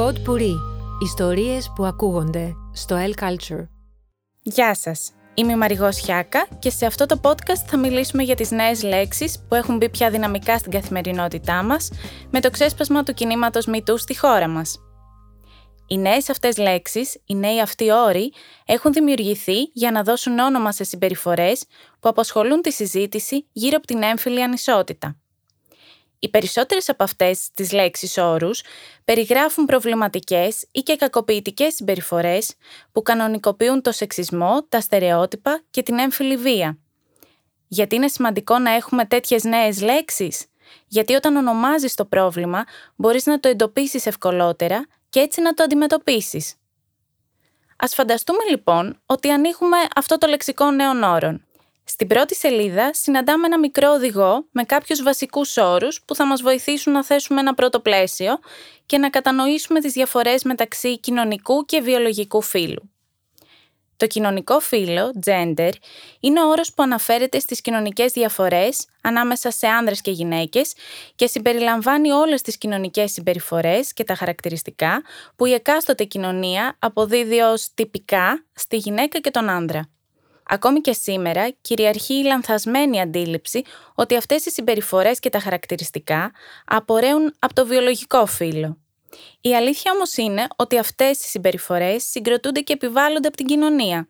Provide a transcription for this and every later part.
Pod Puri. Ιστορίες που ακούγονται στο El Culture. Γεια σας. Είμαι η Μαριγός Χιάκα και σε αυτό το podcast θα μιλήσουμε για τις νέες λέξεις που έχουν μπει πια δυναμικά στην καθημερινότητά μας με το ξέσπασμα του κινήματος MeToo στη χώρα μας. Οι νέες αυτές λέξεις, οι νέοι αυτοί όροι, έχουν δημιουργηθεί για να δώσουν όνομα σε συμπεριφορές που απασχολούν τη συζήτηση γύρω από την έμφυλη ανισότητα. Οι περισσότερες από αυτές τις λέξεις όρους περιγράφουν προβληματικές ή και κακοποιητικές συμπεριφορές που κανονικοποιούν το σεξισμό, τα στερεότυπα και την έμφυλη βία. Γιατί είναι σημαντικό να έχουμε τέτοιες νέες λέξεις; Γιατί όταν ονομάζεις το πρόβλημα μπορείς να το εντοπίσεις ευκολότερα και έτσι να το αντιμετωπίσεις. Ας φανταστούμε λοιπόν ότι ανοίγουμε αυτό το λεξικό νέων όρων. Στην πρώτη σελίδα συναντάμε ένα μικρό οδηγό με κάποιους βασικούς όρους που θα μας βοηθήσουν να θέσουμε ένα πρώτο πλαίσιο και να κατανοήσουμε τις διαφορές μεταξύ κοινωνικού και βιολογικού φύλου. Το κοινωνικό φύλο, gender, είναι ο όρος που αναφέρεται στις κοινωνικές διαφορές ανάμεσα σε άνδρες και γυναίκες και συμπεριλαμβάνει όλες τις κοινωνικές συμπεριφορές και τα χαρακτηριστικά που η εκάστοτε κοινωνία αποδίδει ως τυπικά στη γυναίκα και τον άνδρα. Ακόμη και σήμερα κυριαρχεί η λανθασμένη αντίληψη ότι αυτές οι συμπεριφορές και τα χαρακτηριστικά απορρέουν από το βιολογικό φύλλο. Η αλήθεια όμως είναι ότι αυτές οι συμπεριφορές συγκροτούνται και επιβάλλονται από την κοινωνία.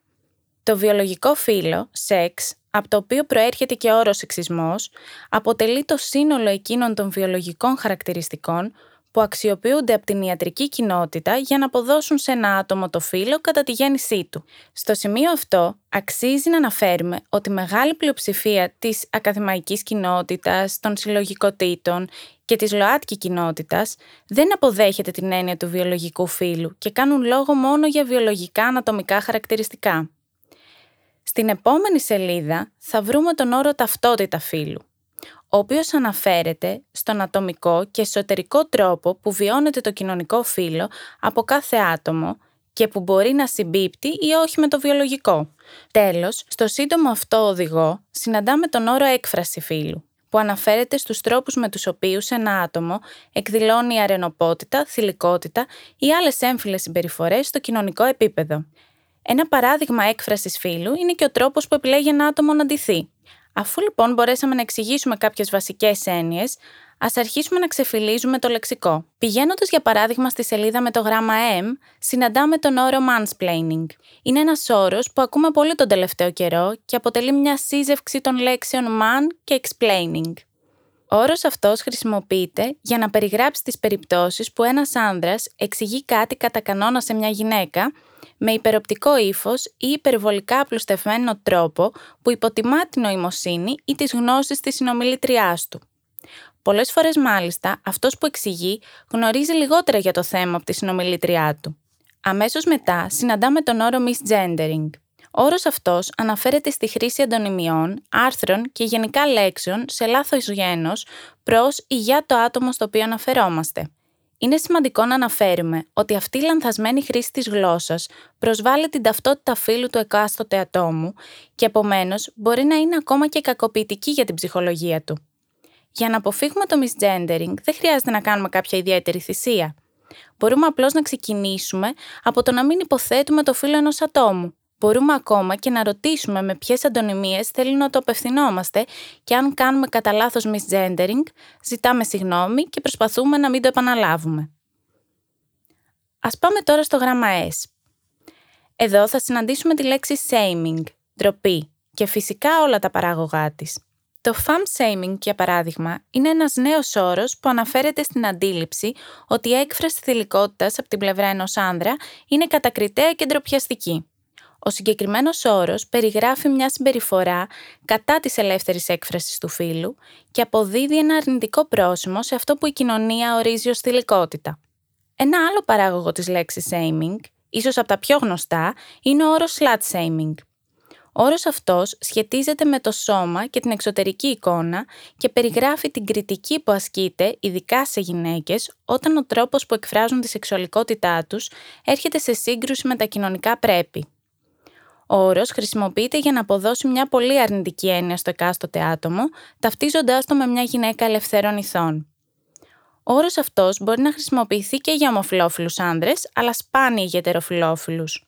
Το βιολογικό φύλλο, σεξ, από το οποίο προέρχεται και ο όρος σεξισμός, αποτελεί το σύνολο εκείνων των βιολογικών χαρακτηριστικών που αξιοποιούνται από την ιατρική κοινότητα για να αποδώσουν σε ένα άτομο το φύλλο κατά τη γέννησή του. Στο σημείο αυτό, αξίζει να αναφέρουμε ότι μεγάλη πλειοψηφία της ακαδημαϊκής κοινότητας, των συλλογικοτήτων και της ΛΟΑΤΚΙ κοινότητας δεν αποδέχεται την έννοια του βιολογικού φύλου και κάνουν λόγο μόνο για βιολογικά ανατομικά χαρακτηριστικά. Στην επόμενη σελίδα θα βρούμε τον όρο ταυτότητα φύλου ο οποίος αναφέρεται στον ατομικό και εσωτερικό τρόπο που βιώνεται το κοινωνικό φύλλο από κάθε άτομο και που μπορεί να συμπίπτει ή όχι με το βιολογικό. Τέλος, στο σύντομο αυτό οδηγό συναντάμε τον όρο έκφραση φύλου, που αναφέρεται στους τρόπους με τους οποίους ένα άτομο εκδηλώνει αρενοπότητα, θηλυκότητα ή άλλες έμφυλες συμπεριφορές στο κοινωνικό επίπεδο. Ένα παράδειγμα έκφρασης φύλου είναι και ο τρόπος που επιλέγει ένα άτομο να ντυθεί. Αφού λοιπόν μπορέσαμε να εξηγήσουμε κάποιες βασικές έννοιες, ας αρχίσουμε να ξεφυλίζουμε το λεξικό. Πηγαίνοντας για παράδειγμα στη σελίδα με το γράμμα M, συναντάμε τον όρο mansplaining. Είναι ένας όρος που ακούμε πολύ τον τελευταίο καιρό και αποτελεί μια σύζευξη των λέξεων man και explaining. Ο όρος αυτός χρησιμοποιείται για να περιγράψει τις περιπτώσεις που ένας άνδρας εξηγεί κάτι κατά κανόνα σε μια γυναίκα με υπεροπτικό ύφος ή υπερβολικά απλουστευμένο τρόπο που υποτιμά την νοημοσύνη ή τις γνώσεις της συνομιλήτριάς του. Πολλές φορές μάλιστα αυτός που εξηγεί γνωρίζει λιγότερα για το θέμα από τη συνομιλήτριά του. Αμέσως μετά συναντάμε τον όρο misgendering. Ο όρος αυτός αναφέρεται στη χρήση αντωνυμιών, άρθρων και γενικά λέξεων σε λάθος γένος προς ή για το άτομο στο οποίο αναφερόμαστε. Είναι σημαντικό να αναφέρουμε ότι αυτή η λανθασμένη χρήση της γλώσσας προσβάλλει την ταυτότητα φύλου του εκάστοτε ατόμου και επομένως μπορεί να είναι ακόμα και κακοποιητική για την ψυχολογία του. Για να αποφύγουμε το misgendering δεν χρειάζεται να κάνουμε κάποια ιδιαίτερη θυσία. Μπορούμε απλώς να ξεκινήσουμε από το να μην υποθέτουμε το φύλο ενός ατόμου μπορούμε ακόμα και να ρωτήσουμε με ποιες αντωνυμίες θέλουν να το απευθυνόμαστε και αν κάνουμε κατά λάθος misgendering, ζητάμε συγγνώμη και προσπαθούμε να μην το επαναλάβουμε. Ας πάμε τώρα στο γράμμα S. Εδώ θα συναντήσουμε τη λέξη shaming, ντροπή και φυσικά όλα τα παράγωγά της. Το fam shaming, για παράδειγμα, είναι ένας νέος όρος που αναφέρεται στην αντίληψη ότι η έκφραση θηλυκότητας από την πλευρά ενός άνδρα είναι κατακριτέα και ντροπιαστική. Ο συγκεκριμένος όρος περιγράφει μια συμπεριφορά κατά της ελεύθερης έκφρασης του φύλου και αποδίδει ένα αρνητικό πρόσημο σε αυτό που η κοινωνία ορίζει ως θηλυκότητα. Ένα άλλο παράγωγο της λέξης shaming, ίσως από τα πιο γνωστά, είναι ο όρος slut shaming. Ο όρος αυτός σχετίζεται με το σώμα και την εξωτερική εικόνα και περιγράφει την κριτική που ασκείται, ειδικά σε γυναίκες, όταν ο τρόπος που εκφράζουν τη σεξουαλικότητά τους έρχεται σε σύγκρουση με τα κοινωνικά πρέπει. Ο όρος χρησιμοποιείται για να αποδώσει μια πολύ αρνητική έννοια στο εκάστοτε άτομο, ταυτίζοντάς το με μια γυναίκα ελευθέρων ηθών. Ο όρος αυτός μπορεί να χρησιμοποιηθεί και για ομοφυλόφιλους άνδρες, αλλά σπάνια για ετεροφιλόφιλους.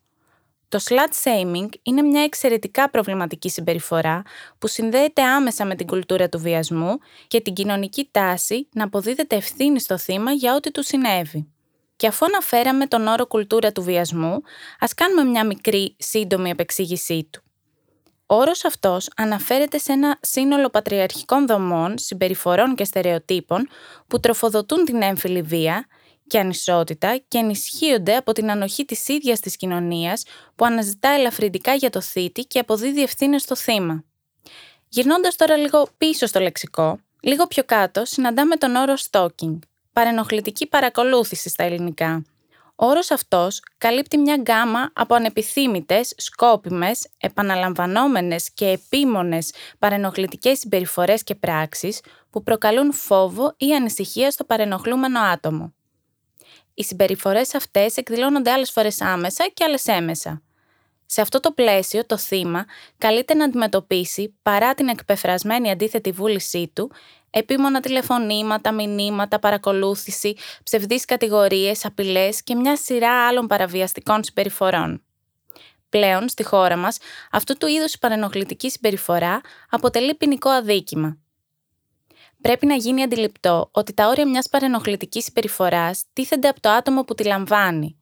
Το slut shaming είναι μια εξαιρετικά προβληματική συμπεριφορά που συνδέεται άμεσα με την κουλτούρα του βιασμού και την κοινωνική τάση να αποδίδεται ευθύνη στο θύμα για ό,τι του συνέβη. Και αφού αναφέραμε τον όρο κουλτούρα του βιασμού, ας κάνουμε μια μικρή σύντομη επεξήγησή του. Ο όρος αυτός αναφέρεται σε ένα σύνολο πατριαρχικών δομών, συμπεριφορών και στερεοτύπων που τροφοδοτούν την έμφυλη βία και ανισότητα και ενισχύονται από την ανοχή της ίδιας της κοινωνίας που αναζητά ελαφρυντικά για το θήτη και αποδίδει ευθύνες στο θύμα. Γυρνώντας τώρα λίγο πίσω στο λεξικό, λίγο πιο κάτω συναντάμε τον όρο stalking, παρενοχλητική παρακολούθηση στα ελληνικά. Ο όρος αυτός καλύπτει μια γκάμα από ανεπιθύμητες, σκόπιμες, επαναλαμβανόμενες και επίμονες παρενοχλητικές συμπεριφορές και πράξεις που προκαλούν φόβο ή ανησυχία στο παρενοχλούμενο άτομο. Οι συμπεριφορές αυτές εκδηλώνονται άλλες φορές άμεσα και άλλες έμεσα. Σε αυτό το πλαίσιο, το θύμα καλείται να αντιμετωπίσει, παρά την εκπεφρασμένη αντίθετη βούλησή του, επίμονα τηλεφωνήματα, μηνύματα, παρακολούθηση, ψευδείς κατηγορίες, απειλές και μια σειρά άλλων παραβιαστικών συμπεριφορών. Πλέον, στη χώρα μας, αυτού του είδους η παρενοχλητική συμπεριφορά αποτελεί ποινικό αδίκημα. Πρέπει να γίνει αντιληπτό ότι τα όρια μιας παρενοχλητικής συμπεριφοράς τίθενται από το άτομο που τη λαμβάνει.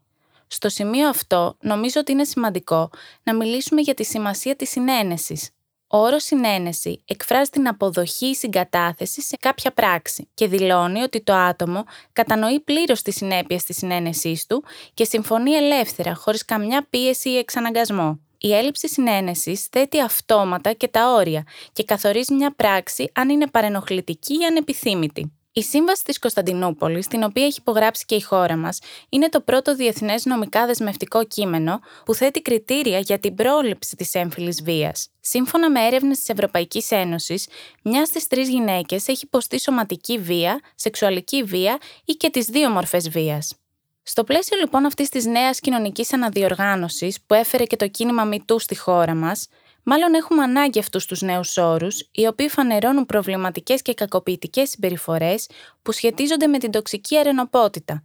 Στο σημείο αυτό, νομίζω ότι είναι σημαντικό να μιλήσουμε για τη σημασία της συνένεσης. Ο όρος συνένεση εκφράζει την αποδοχή ή συγκατάθεση σε κάποια πράξη και δηλώνει ότι το άτομο κατανοεί πλήρως τις συνέπειες της συνένεσής του και συμφωνεί ελεύθερα, χωρίς καμιά πίεση ή εξαναγκασμό. Η έλλειψη συνένεσης θέτει αυτόματα και τα όρια και καθορίζει μια πράξη αν είναι παρενοχλητική ή ανεπιθύμητη. Η Σύμβαση της Κωνσταντινούπολης, την οποία έχει υπογράψει και η χώρα μας, είναι το πρώτο διεθνές νομικά δεσμευτικό κείμενο που θέτει κριτήρια για την πρόληψη της έμφυλης βίας. Σύμφωνα με έρευνες της Ευρωπαϊκής Ένωσης, μια στις τρεις γυναίκες έχει υποστεί σωματική βία, σεξουαλική βία ή και τις δύο μορφές βίας. Στο πλαίσιο λοιπόν αυτής της νέας κοινωνικής αναδιοργάνωσης που έφερε και το κίνημα Μητού στη χώρα μας, Μάλλον έχουμε ανάγκη αυτούς τους νέους όρους, οι οποίοι φανερώνουν προβληματικές και κακοποιητικές συμπεριφορές που σχετίζονται με την τοξική αρενοπότητα.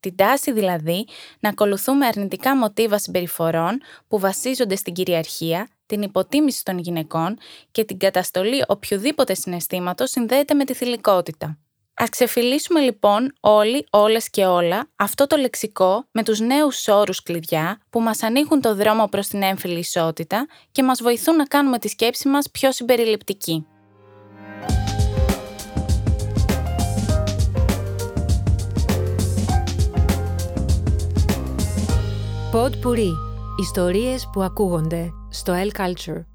Την τάση δηλαδή να ακολουθούμε αρνητικά μοτίβα συμπεριφορών που βασίζονται στην κυριαρχία, την υποτίμηση των γυναικών και την καταστολή οποιοδήποτε συναισθήματος συνδέεται με τη θηλυκότητα. Ας ξεφυλίσουμε λοιπόν όλοι, όλες και όλα αυτό το λεξικό με τους νέους όρους κλειδιά που μας ανοίγουν το δρόμο προς την έμφυλη ισότητα και μας βοηθούν να κάνουμε τη σκέψη μας πιο συμπεριληπτική. Pod Ιστορίες που ακούγονται στο El Culture.